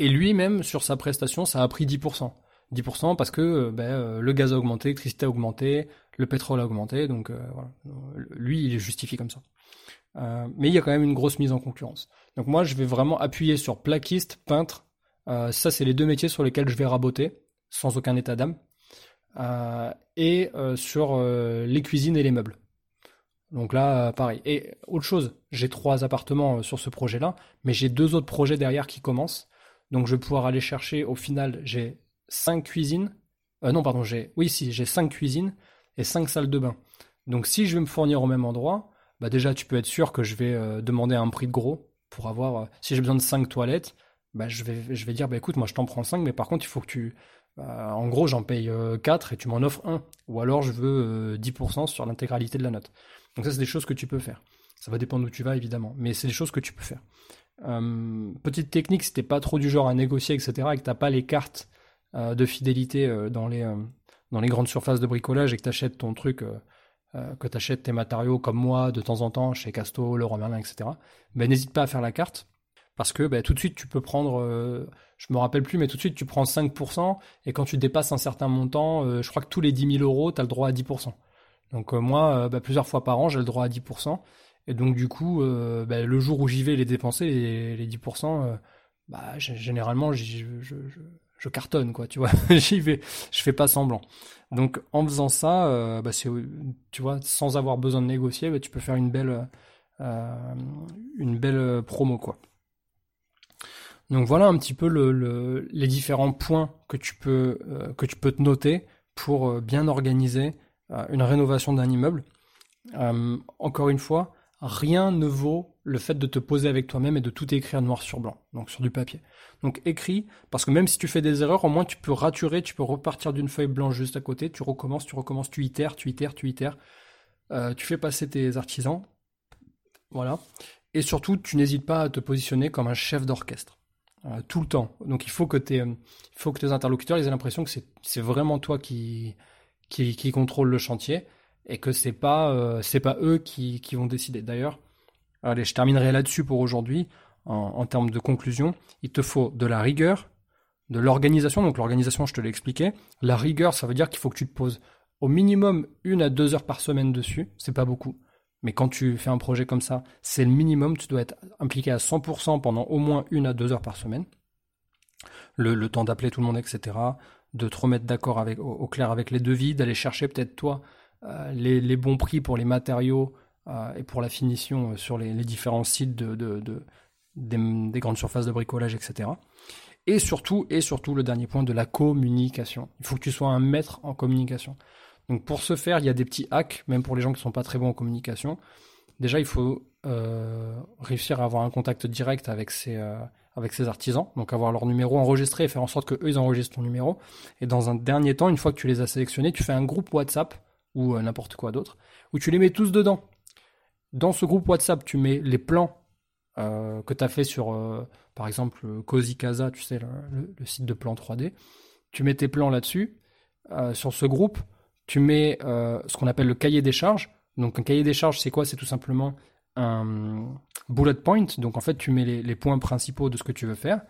Et lui-même, sur sa prestation, ça a pris 10%. 10% parce que euh, ben, euh, le gaz a augmenté, l'électricité a augmenté, le pétrole a augmenté, donc euh, voilà. lui il est justifié comme ça. mais il y a quand même une grosse mise en concurrence. Donc moi je vais vraiment appuyer sur plaquiste, peintre, ça c'est les deux métiers sur lesquels je vais raboter, sans aucun état d'âme, et sur les cuisines et les meubles. Donc là, pareil. Et autre chose, j'ai trois appartements sur ce projet-là, mais j'ai deux autres projets derrière qui commencent. Donc je vais pouvoir aller chercher, au final, j'ai 5 cuisines. Euh, non, pardon, j'ai. Oui, si, j'ai 5 cuisines et 5 salles de bain. Donc si je veux me fournir au même endroit, bah déjà tu peux être sûr que je vais euh, demander un prix de gros pour avoir. Euh, si j'ai besoin de 5 toilettes, bah je vais, vais dire bah écoute, moi je t'en prends 5, mais par contre il faut que tu. en gros, j'en paye 4 et tu m'en offres un. Ou alors je veux 10% sur l'intégralité de la note. Donc ça, c'est des choses que tu peux faire. Ça va dépendre d'où tu vas, évidemment. Mais c'est des choses que tu peux faire. petite technique, si t'es pas trop du genre à négocier, etc., et que t'as pas les cartes de fidélité euh, dans les, euh, dans les grandes surfaces de bricolage et que tu achètes ton truc, que tu achètes tes matériaux comme moi de temps en temps chez Casto, Leroy Merlin, etc., ben, n'hésite pas à faire la carte. Parce que bah, tout de suite, tu peux prendre, euh, je me rappelle plus, mais tout de suite, tu prends 5%, et quand tu dépasses un certain montant, euh, je crois que tous les 10 000 euros, tu as le droit à 10%. Donc euh, moi, bah, plusieurs fois par an, j'ai le droit à 10%. Et donc du coup, bah, le jour où j'y vais les dépenser, les, les 10%, bah, généralement, je, je, cartonne, quoi, tu vois. j'y vais, je fais pas semblant. Donc en faisant ça, bah, c'est, tu vois, sans avoir besoin de négocier, bah, tu peux faire une belle, une belle promo, quoi. Donc voilà un petit peu le, les différents points que tu peux, euh, que tu peux te noter pour euh, bien organiser euh, une rénovation d'un immeuble. encore une fois, rien ne vaut le fait de te poser avec toi-même et de tout écrire noir sur blanc, donc sur du papier. Donc écris, parce que même si tu fais des erreurs, au moins tu peux raturer, tu peux repartir d'une feuille blanche juste à côté, tu recommences, tu recommences, tu itères, tu itères, tu itères. tu fais passer tes artisans. Voilà. Et surtout, tu n'hésites pas à te positionner comme un chef d'orchestre. Euh, tout le temps. Donc il faut que, tes, il faut que tes interlocuteurs aient l'impression que c'est vraiment toi qui, qui, qui, contrôle le chantier et que c'est pas, euh, pas eux qui, qui vont décider. D'ailleurs, allez, je terminerai là-dessus pour aujourd'hui. En, termes de conclusion, il te faut de la rigueur, de l'organisation. Donc l'organisation, je te l'ai expliqué. La rigueur, ça veut dire qu'il faut que tu te poses au minimum une à deux heures par semaine dessus. C'est pas beaucoup. Mais quand tu fais un projet comme ça, c'est le minimum. Tu dois être impliqué à 100% pendant au moins une à deux heures par semaine. Le, temps d'appeler tout le monde, etc. De te remettre d'accord au, clair avec les devis, d'aller chercher peut-être toi euh, les, bons prix pour les matériaux et pour la finition euh, sur les, différents sites de, de, des, grandes surfaces de bricolage, etc. Et surtout, et surtout, le dernier point de la communication. Il faut que tu sois un maître en communication. Donc pour ce faire, il y a des petits hacks, même pour les gens qui ne sont pas très bons en communication. Déjà, il faut euh, réussir à avoir un contact direct avec ces, euh, avec artisans, donc avoir leur numéro enregistré et faire en sorte qu'eux, enregistrent ton numéro. Et dans un dernier temps, une fois que tu les as sélectionnés, tu fais un groupe WhatsApp ou euh, n'importe quoi d'autre, où tu les mets tous dedans. Dans ce groupe WhatsApp, tu mets les plans que tu as fait sur, par exemple, Cozy Casa, tu sais, le, site de plan 3D. Tu mets tes plans là-dessus. sur ce groupe, tu mets euh, ce qu'on appelle le cahier des charges. Donc un cahier des charges, c'est quoi? C'est tout simplement un bullet point. Donc en fait, tu mets les, points principaux de ce que tu veux faire.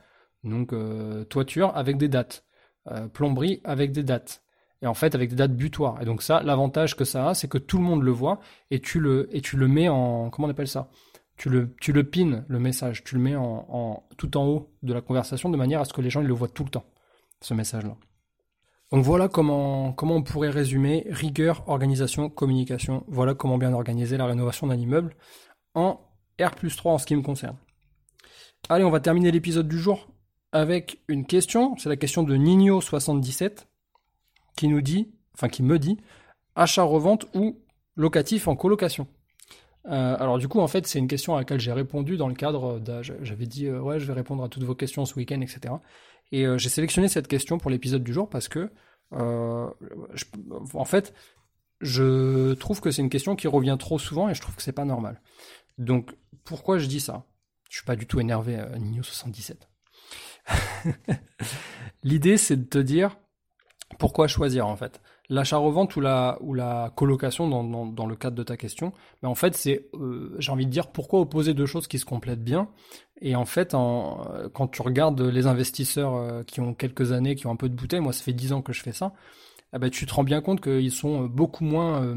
Donc euh, toiture avec des dates, euh, plomberie avec des dates. Et en fait, avec des dates butoirs. Et donc ça, l'avantage que ça a, c'est que tout le monde le voit et tu le, et tu le mets en... Comment on appelle ça? Tu le, tu le pines, le message. Tu le mets en, tout en haut de la conversation de manière à ce que les gens ils le voient tout le temps, ce message-là. Donc voilà comment, comment on pourrait résumer rigueur, organisation, communication. Voilà comment bien organiser la rénovation d'un immeuble en R 3 en ce qui me concerne. Allez, on va terminer l'épisode du jour avec une question. C'est la question de Nino77 qui nous dit, enfin qui me dit, achat-revente ou locatif en colocation. Euh, alors du coup, en fait, c'est une question à laquelle j'ai répondu dans le cadre, j'avais dit, euh, ouais, je vais répondre à toutes vos questions ce week-end, etc. Et euh, j'ai sélectionné cette question pour l'épisode du jour parce que, en fait, je trouve que c'est une question qui revient trop souvent et je trouve que c'est pas normal. Donc, pourquoi je dis ça? Je suis pas du tout énervé, à euh, Nino 77. L'idée, c'est de te dire pourquoi choisir en fait? L'achat-revente ou la, ou la colocation dans, le cadre de ta question, mais en fait, c'est, euh, j'ai envie de dire, pourquoi opposer deux choses qui se complètent bien? Et en fait, en, quand tu regardes les investisseurs euh, qui ont quelques années, qui ont un peu de bouteille, moi, ça fait dix ans que je fais ça, eh ben, tu te rends bien compte qu'ils sont beaucoup moins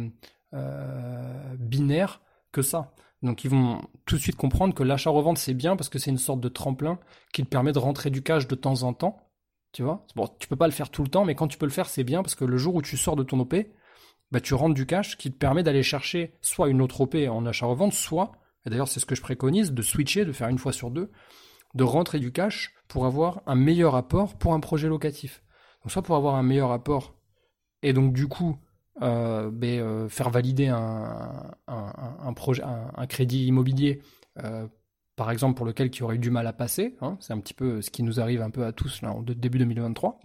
euh, binaires que ça. Donc ils vont tout de suite comprendre que l'achat-revente c'est bien parce que c'est une sorte de tremplin qui te permet de rentrer du cash de temps en temps tu vois Bon, tu peux pas le faire tout le temps, mais quand tu peux le faire, c'est bien parce que le jour où tu sors de ton OP, bah, tu rentres du cash qui te permet d'aller chercher soit une autre OP en achat-revente, soit, et d'ailleurs c'est ce que je préconise, de switcher, de faire une fois sur deux, de rentrer du cash pour avoir un meilleur apport pour un projet locatif. Donc soit pour avoir un meilleur apport et donc du coup euh, ben, euh, faire valider un, projet, un, crédit immobilier euh, par exemple, pour lequel qui aurait eu du mal à passer. Hein, c'est un petit peu ce qui nous arrive un peu à tous en début 2023.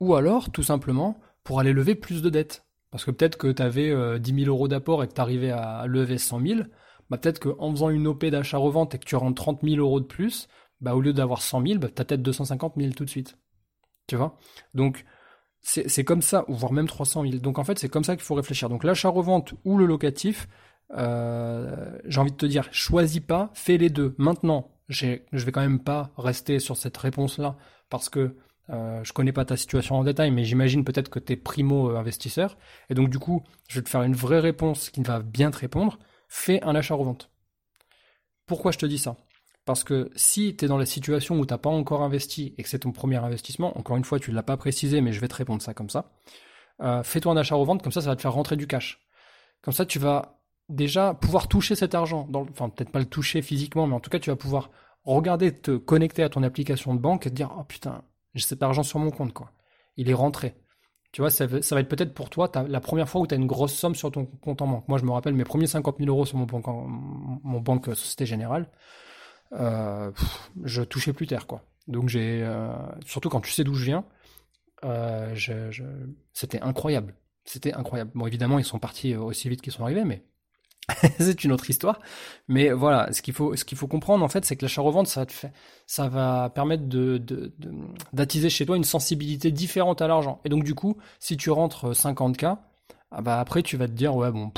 Ou alors, tout simplement, pour aller lever plus de dettes. Parce que peut-être que tu avais 10 000 euros d'apport et que tu arrivais à lever 100 000. Bah, peut-être qu'en faisant une OP d'achat-revente et que tu rentres 30 000 euros de plus, bah, au lieu d'avoir 100 000, bah, tu as peut-être 250 000 tout de suite. Tu vois? Donc, c'est comme ça, voire même 300 000. Donc en fait, c'est comme ça qu'il faut réfléchir. Donc l'achat-revente ou le locatif, euh, j'ai envie de te dire, choisis pas, fais les deux. Maintenant, je vais quand même pas rester sur cette réponse-là parce que euh, je connais pas ta situation en détail, mais j'imagine peut-être que tu es primo-investisseur. Et donc, du coup, je vais te faire une vraie réponse qui va bien te répondre. Fais un achat-revente. Pourquoi je te dis ça? Parce que si tu es dans la situation où tu n'as pas encore investi et que c'est ton premier investissement, encore une fois, tu ne l'as pas précisé, mais je vais te répondre ça comme ça. Euh, fais-toi un achat-revente, comme ça, ça va te faire rentrer du cash. Comme ça, tu vas déjà pouvoir toucher cet argent. enfin, peut-être pas le toucher physiquement, mais en tout cas, tu vas pouvoir regarder, te connecter à ton application de banque et te dire, oh putain, j'ai cet argent sur mon compte, quoi. Il est rentré. Tu vois, ça, va être peut-être pour toi la première fois où tu as une grosse somme sur ton compte en banque. Moi, je me rappelle mes premiers 50 000 euros sur mon banque, mon banque Société Générale. Euh, je touchais plus terre, quoi. Donc j'ai, euh, surtout quand tu sais d'où je viens, euh, c'était incroyable. C'était incroyable. Bon, évidemment, ils sont partis aussi vite qu'ils sont arrivés, mais c'est une autre histoire. Mais voilà, ce qu'il faut, ce qu'il faut comprendre en fait, c'est que l'achat-revente, ça, ça va permettre de, d'attiser chez toi une sensibilité différente à l'argent. Et donc du coup, si tu rentres 50K, ah bah après tu vas te dire ouais bon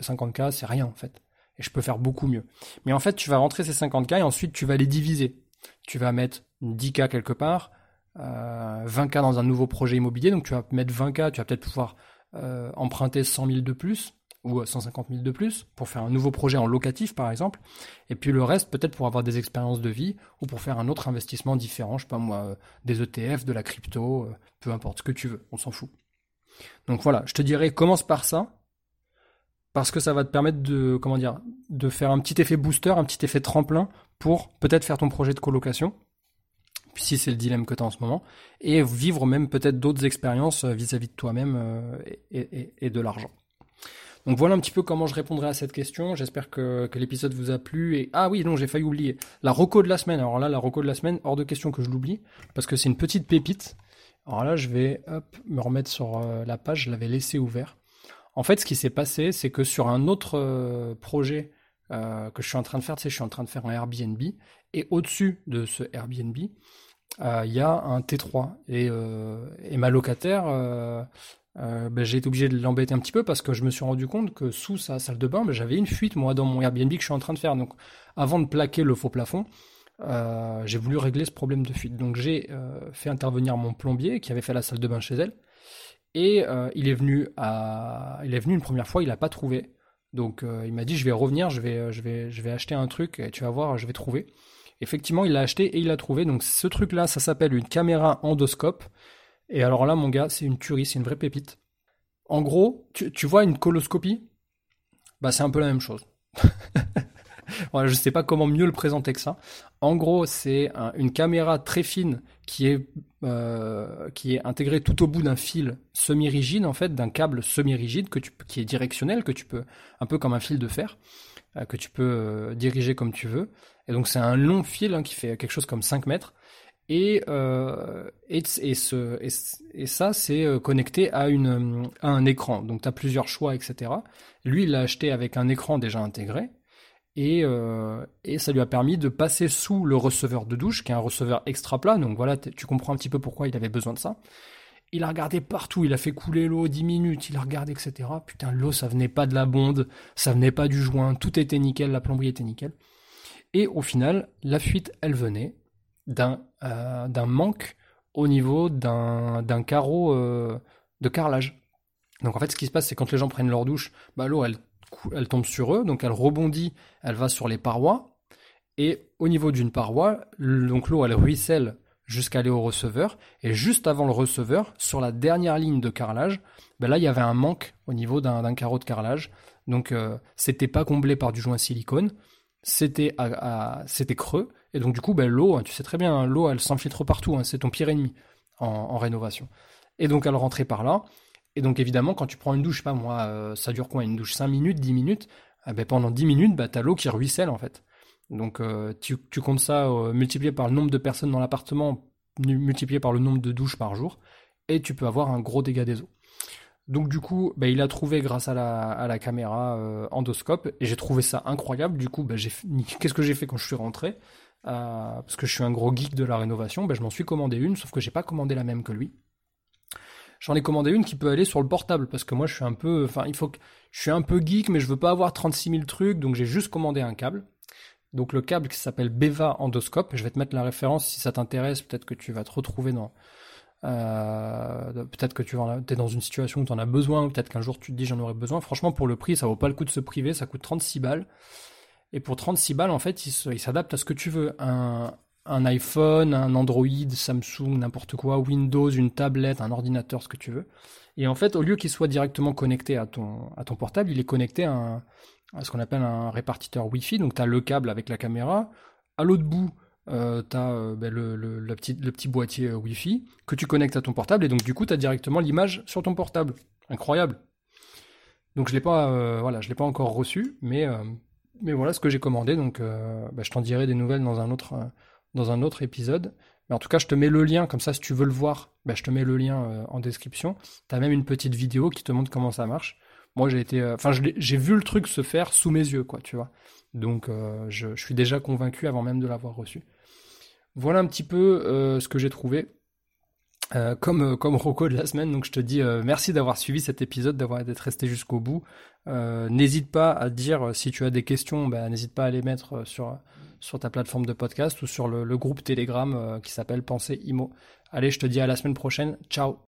50K c'est rien en fait. Et je peux faire beaucoup mieux. Mais en fait, tu vas rentrer ces 50K et ensuite tu vas les diviser. Tu vas mettre 10K quelque part, 20K euh, dans un nouveau projet immobilier. Donc tu vas mettre 20K, tu vas peut-être pouvoir euh, emprunter 100 000 de plus ou 150 000 de plus pour faire un nouveau projet en locatif par exemple, et puis le reste peut-être pour avoir des expériences de vie ou pour faire un autre investissement différent, je sais pas moi, euh, des ETF, de la crypto, euh, peu importe ce que tu veux, on s'en fout. Donc voilà, je te dirais commence par ça parce que ça va te permettre de faire un petit effet booster, un petit effet tremplin pour peut-être faire ton projet de colocation si c'est le dilemme que tu as en ce moment, et vivre même peut-être d'autres expériences euh, vis-à-vis de toi-même et de l'argent. Donc voilà un petit peu comment je répondrai à cette question. J'espère que, l'épisode vous a plu. Et ah oui, non, j'ai failli oublier la reco de la semaine. Alors là, la reco de la semaine, hors de question que je l'oublie parce que c'est une petite pépite. Alors là, je vais me remettre sur euh, la page. Je l'avais laissé ouvert. En fait, ce qui s'est passé, c'est que sur un autre euh, projet euh, que je suis en train de faire, tu sais, je suis en train de faire un Airbnb et au-dessus de ce Airbnb, il y a un T3 et, ma locataire ben, j'ai été obligé de l'embêter un petit peu parce que je me suis rendu compte que sous sa salle de bain, ben, j'avais une fuite moi dans mon Airbnb que je suis en train de faire. Donc avant de plaquer le faux plafond, euh, j'ai voulu régler ce problème de fuite. Donc j'ai euh, fait intervenir mon plombier qui avait fait la salle de bain chez elle et il est venu une première fois, il n'a pas trouvé. Donc il m'a dit je vais revenir, je vais, je vais acheter un truc et tu vas voir, je vais trouver. Effectivement, il l'a acheté et il l'a trouvé. Donc ce truc-là, ça s'appelle une caméra endoscope. Et alors là, mon gars, c'est une tuerie, c'est une vraie pépite. En gros, tu, vois une coloscopie? Bah, c'est un peu la même chose. voilà, je sais pas comment mieux le présenter que ça. En gros, c'est une caméra très fine qui est, euh, qui est intégrée tout au bout d'un fil semi-rigide, en fait, d'un câble semi-rigide que tu, qui est directionnel, que tu peux, un peu comme un fil de fer, euh, que tu peux euh, diriger comme tu veux. Et donc, c'est un long fil hein, qui fait quelque chose comme 5 mètres. Et, euh, et, ce, et, ça, c'est euh, connecté à, une, à un écran. Donc, tu as plusieurs choix, etc. Lui, il l'a acheté avec un écran déjà intégré. Et, euh, et ça lui a permis de passer sous le receveur de douche, qui est un receveur extra plat. Donc voilà, tu comprends un petit peu pourquoi il avait besoin de ça. Il a regardé partout, il a fait couler l'eau 10 minutes, il a regardé, etc. Putain, l'eau, ça venait pas de la bonde, ça venait pas du joint, tout était nickel, la plomberie était nickel. Et au final, la fuite, elle venait euh, d'un manque au niveau d'un carreau euh, de carrelage. Donc en fait, ce qui se passe, c'est quand les gens prennent leur douche, bah, l'eau, elle, elle tombe sur eux, donc elle rebondit, elle va sur les parois, et au niveau d'une paroi, l'eau, elle ruisselle jusqu'à aller au receveur, et juste avant le receveur, sur la dernière ligne de carrelage, bah, là, il y avait un manque au niveau d'un carreau de carrelage, donc euh, c'était pas comblé par du joint silicone, c'était c'était creux, et donc, du coup, ben, l'eau, hein, tu sais très bien, hein, l'eau, elle s'infiltre partout. Hein, c'est ton pire ennemi en, rénovation. Et donc, elle rentrait par là. Et donc, évidemment, quand tu prends une douche, pas moi, euh, ça dure quoi Une douche 5 minutes, 10 minutes eh ben, Pendant 10 minutes, bah, tu l'eau qui ruisselle, en fait. Donc, euh, tu, comptes ça euh, multiplié par le nombre de personnes dans l'appartement, multiplié par le nombre de douches par jour, et tu peux avoir un gros dégât des eaux. Donc du coup, bah, il a trouvé grâce à la, caméra endoscope et j'ai trouvé ça incroyable. Du coup, bah, qu'est-ce que j'ai fait quand je suis rentré euh, parce que je suis un gros geek de la rénovation, ben je m'en suis commandé une, sauf que j'ai pas commandé la même que lui. J'en ai commandé une qui peut aller sur le portable, parce que moi je suis un peu, enfin il faut que, je suis un peu geek, mais je veux pas avoir 36 000 trucs, donc j'ai juste commandé un câble. Donc le câble qui s'appelle Beva Endoscope, je vais te mettre la référence si ça t'intéresse, peut-être que tu vas te retrouver dans... Euh, peut-être que tu es dans une situation où tu en as besoin, ou peut-être qu'un jour tu te dis j'en aurais besoin. Franchement, pour le prix, ça vaut pas le coup de se priver, ça coûte 36 balles. Et pour 36 balles, en fait, il s'adapte à ce que tu veux. Un, iPhone, un Android, Samsung, n'importe quoi, Windows, une tablette, un ordinateur, ce que tu veux. Et en fait, au lieu qu'il soit directement connecté à ton, portable, il est connecté à, à ce qu'on appelle un répartiteur Wi-Fi. Donc, tu as le câble avec la caméra. À l'autre bout, euh, tu as euh, ben, le, le, le, petit, le petit boîtier euh, Wi-Fi que tu connectes à ton portable. Et donc, du coup, tu as directement l'image sur ton portable. Incroyable. Donc, je ne pas, euh, voilà, l'ai pas encore reçu, mais, mais voilà ce que j'ai commandé. Donc, ben, je t'en dirai des nouvelles dans un autre dans un autre épisode. Mais en tout cas, je te mets le lien, comme ça, si tu veux le voir, ben, je te mets le lien en description. Tu as même une petite vidéo qui te montre comment ça marche. Moi, j'ai été, enfin, j'ai vu le truc se faire sous mes yeux, quoi, tu vois. Donc, je, suis déjà convaincu avant même de l'avoir reçu. Voilà un petit peu ce que j'ai trouvé. Euh, comme comme Rocco de la semaine, donc je te dis euh, merci d'avoir suivi cet épisode, d'avoir d'être resté jusqu'au bout. Euh, n'hésite pas à dire si tu as des questions, bah, n'hésite pas à les mettre sur sur ta plateforme de podcast ou sur le, le groupe Telegram qui s'appelle Pensée Imo. Allez, je te dis à la semaine prochaine. Ciao.